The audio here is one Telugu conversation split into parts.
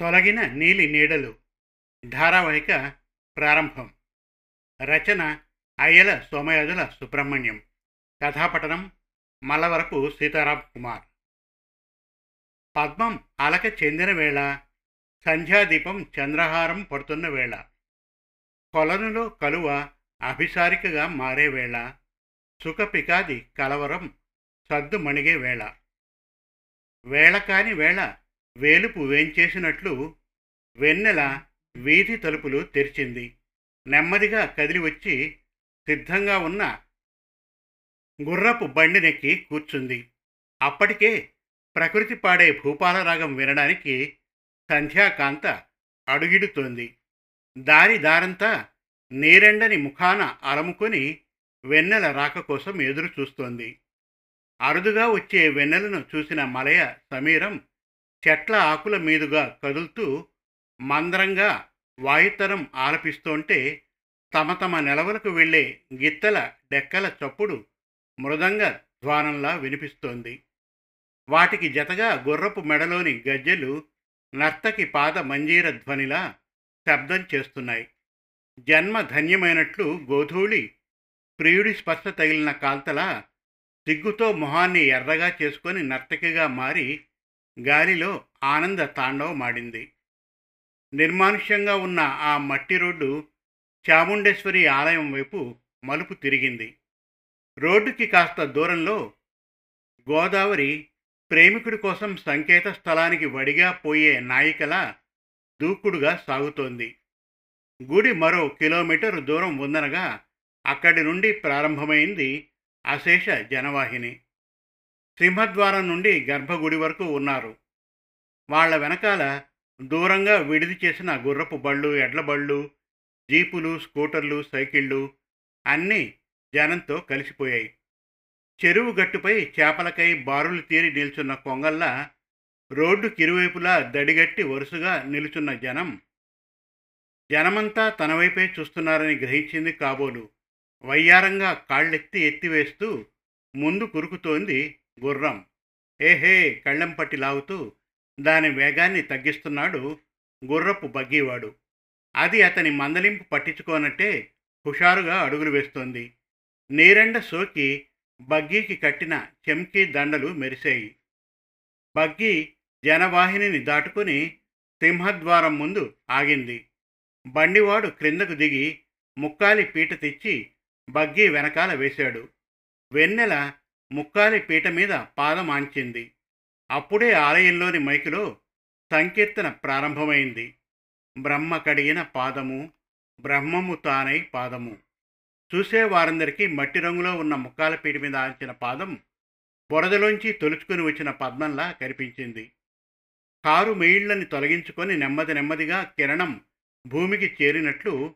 తొలగిన నీలి నీడలు. ధారావాహిక ప్రారంభం. రచన అయ్యల సోమయాజుల సుబ్రహ్మణ్యం. కథాపఠనం మల్లవరపు సీతారాం కుమార్. పద్మం అలక చెందిన వేళ సంధ్యాదీపం చంద్రహారం పడుతున్న వేళ కొలనులో కలువ అభిసారికగా మారే వేళ సుఖపికాది కలవరం సద్దు మణిగే వేళ. వేళ కాని వేళ వేలుపు వేంచేసినట్లు వెన్నెల వీధి తలుపులు తెరిచింది. నెమ్మదిగా కదిలి వచ్చి సిద్ధంగా ఉన్న గుర్రపు బండినెక్కి కూర్చుంది. అప్పటికే ప్రకృతి పాడే భూపాలరాగం వినడానికి సంధ్యాకాంత అడుగిడుతోంది. దారి దారంతా నీరెండని ముఖాన అలముకొని వెన్నెల రాక కోసం ఎదురు చూస్తోంది అరుదుగా వచ్చే వెన్నెలను చూసిన మలయ సమీరం చెట్ల ఆకుల మీదుగా కదులుతూ మందరంగా వాయుతరం ఆలపిస్తోంటే తమ తమ నెలవలకు వెళ్ళే గిత్తల డెక్కల చప్పుడు మృదంగ ధ్వానంలా వినిపిస్తోంది. వాటికి జతగా గుర్రపు మెడలోని గజ్జెలు నర్తకి పాద మంజీర ధ్వనిలా శబ్దం చేస్తున్నాయి. జన్మ ధన్యమైనట్లు గోధూళి ప్రియుడి స్పర్శ తగిలిన కాల్తలా సిగ్గుతో మొహాన్ని ఎర్రగా చేసుకొని నర్తకిగా మారి గాలిలో ఆనంద తాండవమాడింది. నిర్మానుష్యంగా ఉన్న ఆ మట్టి రోడ్డు చాముండేశ్వరి ఆలయం వైపు మలుపు తిరిగింది. రోడ్డుకి కాస్త దూరంలో గోదావరి ప్రేమికుడి కోసం సంకేత స్థలానికి వడిగా పోయే నాయికల దూకుడుగా సాగుతోంది. గుడి మరో కిలోమీటర్ దూరం ఉందనగా అక్కడి నుండి ప్రారంభమైంది అశేష జనవాహిని. సింహద్వారం నుండి గర్భగుడి వరకు ఉన్నారు. వాళ్ళ వెనకాల దూరంగా విడిది చేసిన గుర్రపు బళ్ళు ఎడ్ల బళ్ళు జీపులు స్కూటర్లు సైకిళ్ళు అన్నీ జనంతో కలిసిపోయాయి. చెరువు గట్టుపై చేపలకై బారులు తీరి నిల్చున్న కొంగల్లా రోడ్డు కిరువైపులా దడిగట్టి వరుసగా నిలుచున్న జనం. జనమంతా తన వైపే చూస్తున్నారని గ్రహించింది కాబోలు. వయ్యారంగా కాళ్ళెత్తి ఎత్తివేస్తూ ముందు కురుకుతోంది గుర్రం. ఏహే కళ్ళెం పట్టి లాగుతూ దాని వేగాన్ని తగ్గిస్తున్నాడు గుర్రపు బగ్గీవాడు అది అతని మందలింపు పట్టించుకోనట్టే హుషారుగా అడుగులు వేస్తోంది. నీరెండ సోకి బగ్గీకి కట్టిన చెంకీ దండలు మెరిశాయి బగ్గీ జనవాహినిని దాటుకుని సింహద్వారం ముందు ఆగింది. బండివాడు క్రిందకు దిగి ముక్కాలి పీట తెచ్చి బగ్గీ వెనకాల వేశాడు. వెన్నెల ముక్కాలి పీట మీద పాదం ఆంచింది. అప్పుడే ఆలయంలోని మైకులో సంకీర్తన ప్రారంభమైంది. బ్రహ్మ కడిగిన పాదము బ్రహ్మము తానై పాదము. చూసే వారందరికీ మట్టి రంగులో ఉన్న ముక్కాల పీట మీద ఆంచిన పాదం బురదలోంచి తొలుచుకుని వచ్చిన పద్మంలా కనిపించింది. కారు మెయిళ్ళని తొలగించుకొని నెమ్మది నెమ్మదిగా కిరణం భూమికి చేరినట్లు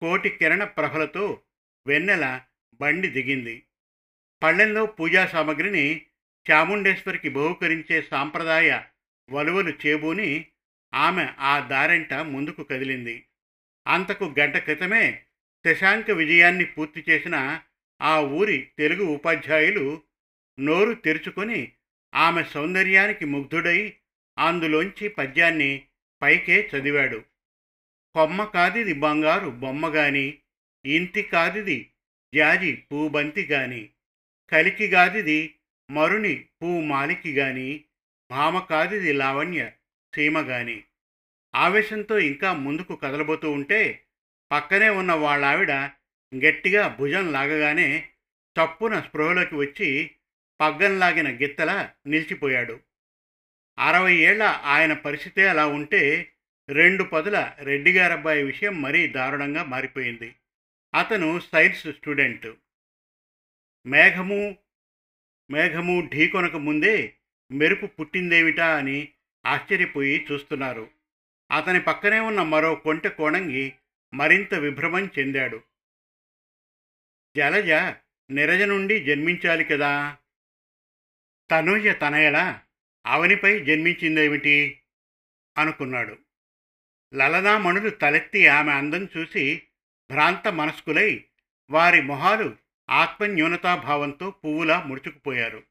కోటి కిరణ ప్రభలతో వెన్నెల బండి దిగింది. పళ్ళెంలో పూజా సామగ్రిని చాముండేశ్వరికి బహుకరించే సాంప్రదాయ వలువలు చేబూని ఆమె ఆ దారెంట ముందుకు కదిలింది. అంతకు గంట క్రితమే శశాంక విజయాన్ని పూర్తి చేసిన ఆ ఊరి తెలుగు ఉపాధ్యాయులు నోరు తెరుచుకొని ఆమె సౌందర్యానికి ముగ్ధుడై అందులోంచి పద్యాన్ని పైకే చదివాడు. కొమ్మ కాదిది బంగారు బొమ్మగాని ఇంతి కాదిది జాజి పూబంతి గాని. కలికి గాదిది మరుని పూ మాలికి గాని భామ కాదిది లావణ్య సీమ గాని ఆవేశంతో ఇంకా ముందుకు కదలబోతూ ఉంటే పక్కనే ఉన్న వాళ్ళావిడ గట్టిగా భుజం లాగగానే తప్పున స్పృహలోకి వచ్చి పగ్గంలాగిన గిత్తలా నిలిచిపోయాడు. అరవై ఏళ్ళ ఆయన పరిస్థితే అలా ఉంటే రెండు పదుల రెడ్డిగారబ్బాయి విషయం మరీ దారుణంగా మారిపోయింది. అతను సైన్స్ స్టూడెంట్. మేఘము మేఘము ఢీకొనక ముందే మెరుపు పుట్టిందేమిటా అని ఆశ్చర్యపోయి చూస్తున్నారు. అతని పక్కనే ఉన్న మరో కొంటె కోణంగి మరింత విభ్రమం చెందాడు. జలజ నిరజ నుండి జన్మించాలి కదా. తనుజ తనయలా అవనిపై జన్మించిందేమిటి? అనుకున్నాడు. లలనామణులు తలెత్తి ఆమె అందం చూసి భ్రాంత మనస్కులై వారి మొహాలు ఆత్మన్యూనతాభావంతో పువ్వులా ముడుచుకుపోయారు.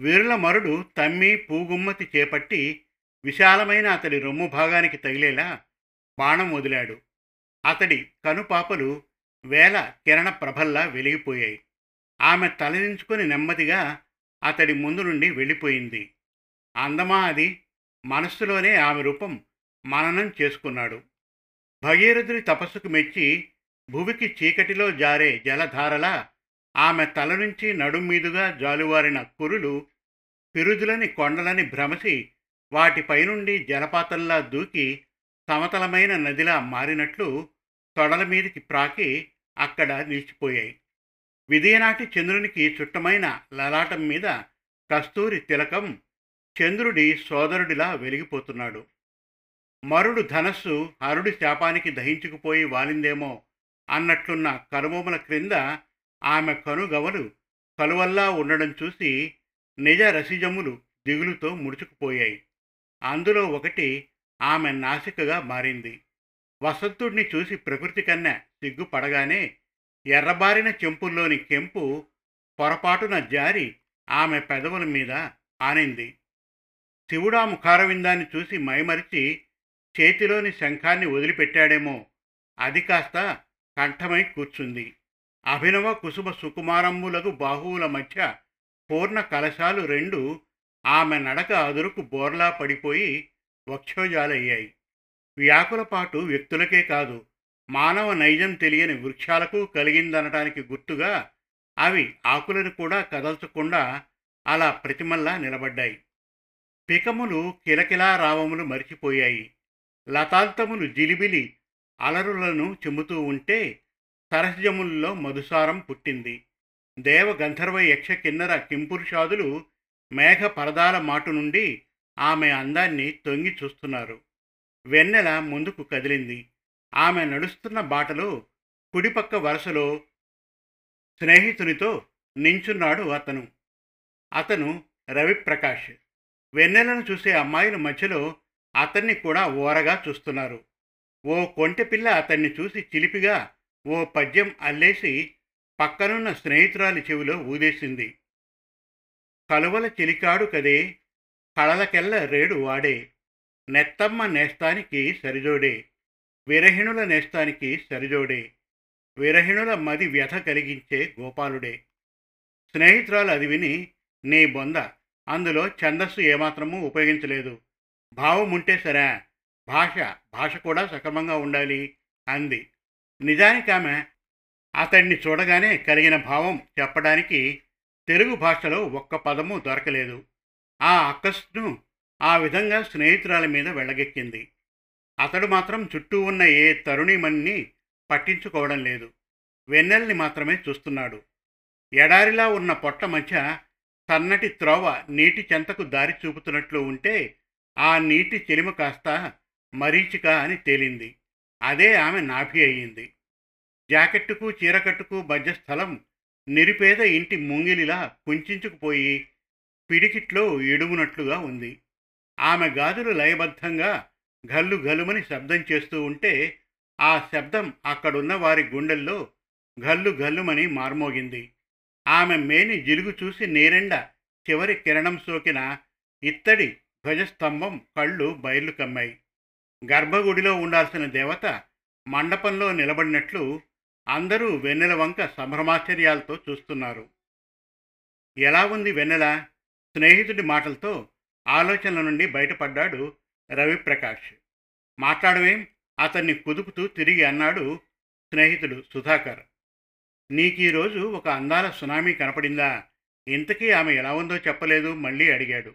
వీరుల మరుడు తమ్మి పూగుమ్మతి చేపట్టి విశాలమైన అతడి రొమ్ము భాగానికి తగిలేలా బాణం వదిలాడు. అతడి కనుపాపలు వేల కిరణ ప్రభల్లా వెలిగిపోయాయి. ఆమె తలదించుకొని నెమ్మదిగా అతడి ముందు నుండి వెళ్ళిపోయింది. అందమా అది? మనస్సులోనే ఆమె రూపం మననం చేసుకున్నాడు. భగీరథుడి తపస్సుకు మెచ్చి భువికి చీకటిలో జారే జలధారలా ఆమె తల నుంచి నడుమీదుగా జాలువారిన కురులు పిరుదులని కొండలని భ్రమసి వాటిపైనుండి జలపాతంలా దూకి సమతలమైన నదిలా మారినట్లు తొడల మీదికి ప్రాకి అక్కడ నిలిచిపోయాయి. విదయనాటి చంద్రునికి చుట్టమైన లలాటం మీద కస్తూరి తిలకం చంద్రుడి సోదరుడిలా వెలిగిపోతున్నాడు. మరుడు ధనస్సు హరుడి శాపానికి దహించుకుపోయి వాలిందేమో అన్నట్లున్న కనుబొమ్మల క్రింద ఆమె కనుగవలు కలువల్లా ఉండడం చూసి నిజ రసిజములు దిగులుతో ముడుచుకుపోయాయి. అందులో ఒకటి ఆమె నాసికగా మారింది. వసంతుడిని చూసి ప్రకృతి కన్నా సిగ్గుపడగానే ఎర్రబారిన చెంపుల్లోని కెంపు పొరపాటున జారి ఆమె పెదవుల మీద ఆనింది. శివుడా ముఖారవిందాన్ని చూసి మైమరిచి చేతిలోని శంఖాన్ని వదిలిపెట్టాడేమో అది కాస్త కంఠమై కూర్చుంది. అభినవ కుసుమ సుకుమారమ్ములకు బాహువుల మధ్య పూర్ణ కలశాలు రెండు ఆమె నడక అదురుకు బోర్లా పడిపోయి వక్షోజాలయ్యాయి. వ్యాకులపాటు వ్యక్తులకే కాదు మానవ నైజం తెలియని వృక్షాలకు కలిగిందనటానికి గుర్తుగా అవి ఆకులను కూడా కదల్చకుండా అలా ప్రతిమల్లా నిలబడ్డాయి. పికములు కిలకిలా రావములు మరిచిపోయాయి. లతాంతములు జిలిబిలి అలరులను చెమ్ముతూ ఉంటే సరసజముల్లో మధుసారం పుట్టింది. దేవ గంధర్వ యక్ష కిన్నర కింపురుషాదులు మేఘ పరదాల మాటు నుండి ఆమె అందాన్ని తొంగి చూస్తున్నారు. వెన్నెల ముందుకు కదిలింది. ఆమె నడుస్తున్న బాటలో కుడిపక్క వరుసలో స్నేహితునితో నించున్నాడు అతను. అతను రవిప్రకాష్. వెన్నెలను చూసే అమ్మాయిల మధ్యలో అతన్ని కూడా ఓరగా చూస్తున్నారు. ఓ కొంటెపిల్ల అతన్ని చూసి చిలిపిగా ఓ పద్యం అల్లేసి పక్కనున్న స్నేహితురాలి చెవిలో ఊదేసింది. కలువల చిలికాడు కదే కళలకెల్ల రేడు వాడే నెత్తమ్మ నేస్తానికి సరిజోడే విరహిణుల నేస్తానికి సరిజోడే విరహిణుల మది వ్యథ కలిగించే గోపాలుడే. స్నేహితురాలు అది విని నీ బొంద అందులో ఛందస్సు ఏమాత్రమూ ఉపయోగించలేదు. భావం ఉంటే సరే భాష భాష కూడా సక్రమంగా ఉండాలి అంది. నిజానికి ఆమె అతడిని చూడగానే కలిగిన భావం చెప్పడానికి తెలుగు భాషలో ఒక్క పదము దొరకలేదు. ఆ అక్కస్ను ఆ విధంగా స్నేహితురాల మీద వెళ్ళగెక్కింది అతడు మాత్రం చుట్టూ ఉన్న ఏ తరుణిమణిని పట్టించుకోవడం లేదు. వెన్నెల్ని మాత్రమే చూస్తున్నాడు. ఎడారిలా ఉన్న పొట్ట మధ్య సన్నటి త్రోవ నీటి చెంతకు దారి చూపుతున్నట్లు ఉంటే ఆ నీటి చెలిమ కాస్త మరీచిక అని తేలింది. అదే ఆమె నాభి అయ్యింది. జాకెట్టుకు చీరకట్టుకు మధ్య స్థలం నిరుపేద ఇంటి ముంగిలిలా కుంచుకుపోయి పిడికిట్లో ఇడుమునట్లుగా ఉంది. ఆమె గాజులు లయబద్ధంగా గల్లు గల్లుమని శబ్దం చేస్తూ ఉంటే ఆ శబ్దం అక్కడున్న వారి గుండెల్లో గల్లు గల్లుమని మార్మోగింది. ఆమె మేని జిలుగు చూసి నేరెండ చివరి కిరణం సోకిన ఇత్తడి ధ్వజస్తంభం కళ్ళు బయర్లు కమ్మాయి. గర్భగుడిలో ఉండాల్సిన దేవత మండపంలో నిలబడినట్లు అందరూ వెన్నెల వంక సంభ్రమాశ్చర్యాలతో చూస్తున్నారు. ఎలా ఉంది వెన్నెల? స్నేహితుడి మాటలతో ఆలోచనల నుండి బయటపడ్డాడు రవిప్రకాష్. మాట్లాడవేం అతన్ని కుదుపుతూ తిరిగి అన్నాడు స్నేహితుడు సుధాకర్. నీకీరోజు ఒక అందాల సునామీ కనపడిందా? ఇంతకీ ఆమె ఎలా ఉందో చెప్పలేదు మళ్ళీ అడిగాడు.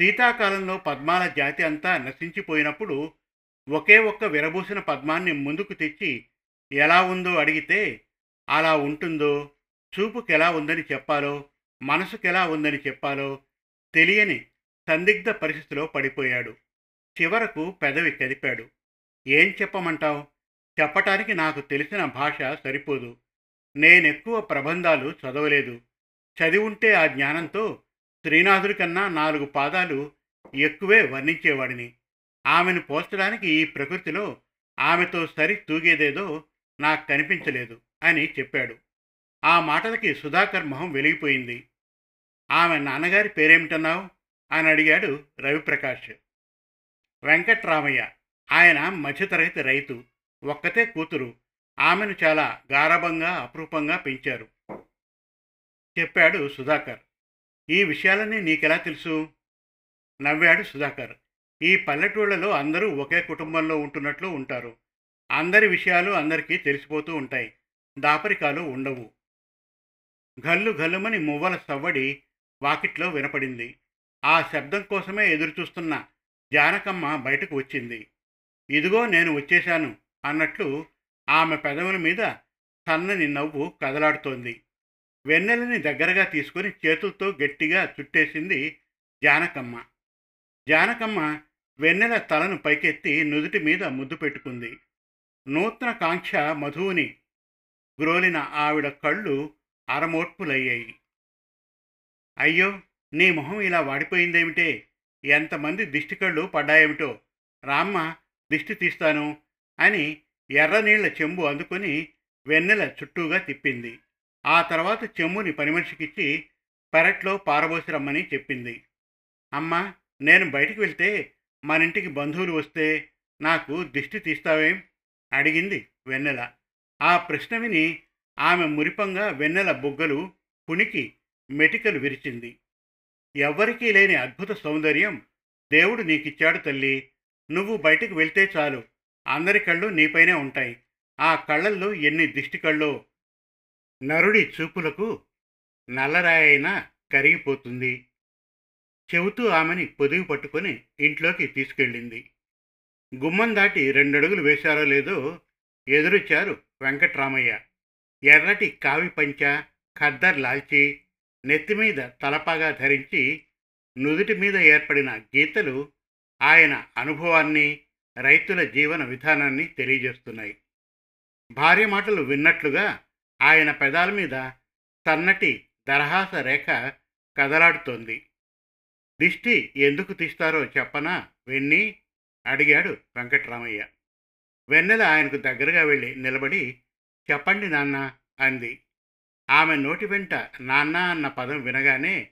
శీతాకాలంలో పద్మాల జాతి అంతా నశించిపోయినప్పుడు ఒకే ఒక్క విరబూసిన పద్మాన్ని ముందుకు తెచ్చి ఎలా ఉందో అడిగితే అలా ఉంటుందో చూపుకెలా ఉందని చెప్పాలో మనసుకెలా ఉందని చెప్పాలో తెలియని సందిగ్ధ పరిస్థితిలో పడిపోయాడు. చివరకు పెదవి కదిపాడు. ఏం చెప్పమంటావు? చెప్పటానికి నాకు తెలిసిన భాష సరిపోదు. నేనెక్కువ ప్రబంధాలు చదవలేదు. చదివుంటే ఆ జ్ఞానంతో శ్రీనాథుడి కన్నా నాలుగు పాదాలు ఎక్కువే వర్ణించేవాడిని. ఆమెను పోల్చడానికి ఈ ప్రకృతిలో ఆమెతో సరి తూగేదేదో నాకు కనిపించలేదు అని చెప్పాడు. ఆ మాటలకి సుధాకర్ మొహం వెలిగిపోయింది. ఆమె నాన్నగారి పేరేమిటన్నావు? అని అడిగాడు రవిప్రకాష్. వెంకట్రామయ్య. ఆయన మధ్యతరగతి రైతు. ఒక్కతే కూతురు. ఆమెను చాలా గారభంగా అపురూపంగా పెంచారు చెప్పాడు సుధాకర్. ఈ విషయాలన్నీ నీకెలా తెలుసు? నవ్వాడు సుధాకర్. ఈ పల్లెటూళ్ళలో అందరూ ఒకే కుటుంబంలో ఉంటున్నట్లు ఉంటారు. అందరి విషయాలు అందరికీ తెలిసిపోతూ ఉంటాయి. దాపరికాలు ఉండవు. గల్లు గల్లుమని మువ్వల సవ్వడి వాకిట్లో వినపడింది. ఆ శబ్దం కోసమే ఎదురుచూస్తున్న జానకమ్మ బయటకు వచ్చింది. ఇదిగో నేను వచ్చేశాను అన్నట్లు ఆమె పెదవుల మీద సన్నని నవ్వు కదలాడుతోంది. వెన్నెలని దగ్గరగా తీసుకుని చేతులతో గట్టిగా చుట్టేసింది జానకమ్మ. జానకమ్మ వెన్నెల తలను పైకెత్తి నుదుటి మీద ముద్దు పెట్టుకుంది. నూతన కాంక్ష మధువుని గ్రోలిన ఆవిడ కళ్ళు అరమోట్పులయ్యాయి అయ్యో నీ మొహం ఇలా వాడిపోయిందేమిటే? ఎంతమంది దిష్టి కళ్ళు పడ్డాయేమిటో? రామ్మ దిష్టి తీస్తాను అని ఎర్రనీళ్ళ చెంబు అందుకొని వెన్నెల చుట్టూగా తిప్పింది. ఆ తర్వాత చెమ్ముని పని మనిషికిచ్చి పెరట్లో పారబోసి రమ్మని చెప్పింది. అమ్మా నేను బయటికి వెళ్తే మన ఇంటికి బంధువులు వస్తే నాకు దిష్టి తీస్తావేం? అడిగింది వెన్నెల. ఆ ప్రశ్న విని ఆమె మురిపంగా వెన్నెల బుగ్గలు పుణికి మెటికలు విరిచింది. ఎవ్వరికీ లేని అద్భుత సౌందర్యం దేవుడు నీకిచ్చాడు తల్లి. నువ్వు బయటికి వెళ్తే చాలు. అందరి కళ్ళు నీపైనే ఉంటాయి. ఆ కళ్ళల్లో ఎన్ని దిష్టి కళ్ళో నరుడి చూపులకు నల్లరాయైనా కరిగిపోతుంది. చెబుతూ ఆమెని పొదిగి పట్టుకొని ఇంట్లోకి తీసుకెళ్ళింది. గుమ్మం దాటి రెండడుగులు వేశారో లేదో ఎదురొచ్చారు వెంకట్రామయ్య. ఎర్రటి కావి పంచ ఖద్దర్ లాల్చి నెత్తిమీద తలపాగా ధరించి నుదుటి మీద ఏర్పడిన గీతలు ఆయన అనుభవాన్ని రైతుల జీవన విధానాన్ని తెలియజేస్తున్నాయి. భార్య మాటలు విన్నట్లుగా ఆయన పెదాల మీద సన్నటి దరహాస రేఖ కదలాడుతోంది. దిష్టి ఎందుకు తీస్తారో చెప్పనా? వెన్ని? అడిగాడు వెంకట్రామయ్య. వెన్నెల ఆయనకు దగ్గరగా వెళ్ళి నిలబడి చెప్పండి నాన్న అంది. ఆమె నోటి వెంట నాన్న అన్న పదం వినగానే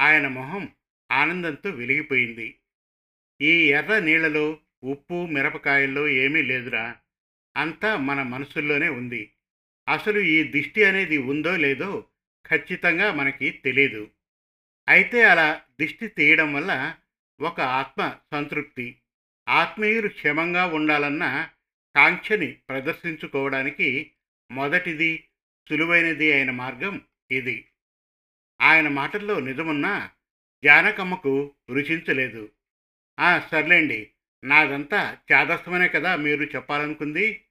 ఆయన మొహం ఆనందంతో వెలిగిపోయింది. ఈ ఎర్ర నీళ్ళలో ఉప్పు మిరపకాయల్లో ఏమీ లేదురా. అంతా మన మనసుల్లోనే ఉంది. అసలు ఈ దిష్టి అనేది ఉందో లేదో ఖచ్చితంగా మనకి తెలియదు అయితే అలా దిష్టి తీయడం వల్ల ఒక ఆత్మ సంతృప్తి ఆత్మీయులు క్షేమంగా ఉండాలన్న కాంక్షని ప్రదర్శించుకోవడానికి మొదటిది సులువైనది అయిన మార్గం ఇది. ఆయన మాటల్లో నిజమున్నా జానకమ్మకు రుచించలేదు. ఆ సర్లేండి నాదంతా చాదస్తమనే కదా మీరు చెప్పాలనుకుంది?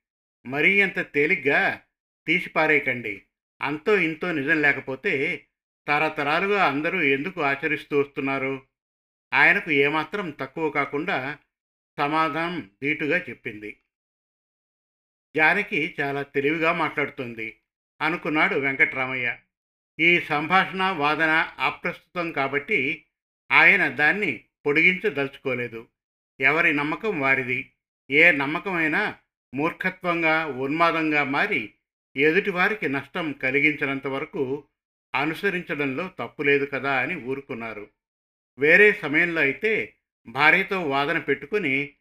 మరీ అంత తేలిగ్గా తీసిపారేయకండి అంతో ఇంతో నిజం లేకపోతే తరతరాలుగా అందరూ ఎందుకు ఆచరిస్తూ వస్తున్నారు? ఆయనకు ఏమాత్రం తక్కువ కాకుండా సమాధానం ధీటుగా చెప్పింది. జానకి చాలా తెలివిగా మాట్లాడుతుంది. అనుకున్నాడు వెంకట్రామయ్య. ఈ సంభాషణ వాదన అప్రస్తుతం కాబట్టి ఆయన దాన్ని పొడిగించదలుచుకోలేదు. ఎవరి నమ్మకం వారిది. ఏ నమ్మకమైనా మూర్ఖత్వంగా ఉన్మాదంగా మారి ఎదుటివారికి నష్టం కలిగించినంత వరకు అనుసరించడంలో తప్పులేదు కదా అని ఊరుకున్నారు. వేరే సమయంలో అయితే భార్యతో వాదన పెట్టుకుని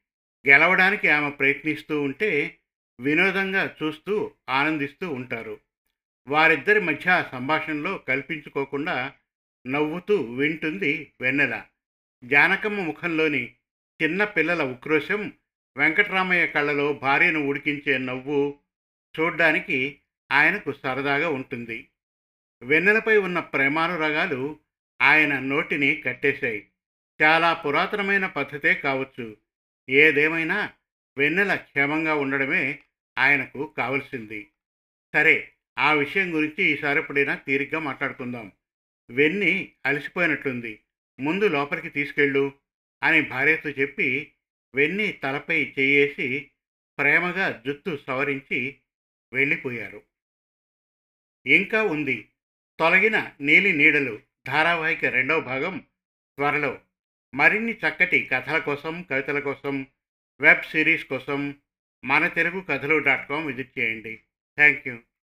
గెలవడానికి ఆమె ప్రయత్నిస్తూ ఉంటే వినోదంగా చూస్తూ ఆనందిస్తూ ఉంటారు. వారిద్దరి మధ్య సంభాషణలో కల్పించుకోకుండా నవ్వుతూ వింటుంది వెన్నెల. జానకమ్మ ముఖంలోని చిన్న పిల్లల ఉక్రోషం వెంకట్రామయ్య కళ్ళలో భార్యను ఉడికించే నవ్వు చూడ్డానికి ఆయనకు సరదాగా ఉంటుంది. వెన్నెలపై ఉన్న ప్రేమానురాగాలు ఆయన నోటిని కట్టేశాయి. చాలా పురాతనమైన పద్ధతే కావచ్చు. ఏదేమైనా వెన్నెల క్షేమంగా ఉండడమే ఆయనకు కావలసింది. సరే ఆ విషయం గురించి ఈసారి ఎప్పుడైనా తీరిగ్గా మాట్లాడుకుందాం. వెన్ని అలసిపోయినట్లుంది. ముందు లోపలికి తీసుకెళ్ళు అని భార్యతో చెప్పి వెన్ని తలపై చేయేసి ప్రేమగా జుత్తు సవరించి వెళ్ళిపోయారు. ఇంకా ఉంది. తొలగిన నీలి నీడలు ధారావాహిక రెండవ భాగం త్వరలో. మరిన్ని చక్కటి కథల కోసం కవితల కోసం వెబ్ సిరీస్ కోసం Mana Telugu Kathalu dot com visit చేయండి. Thank you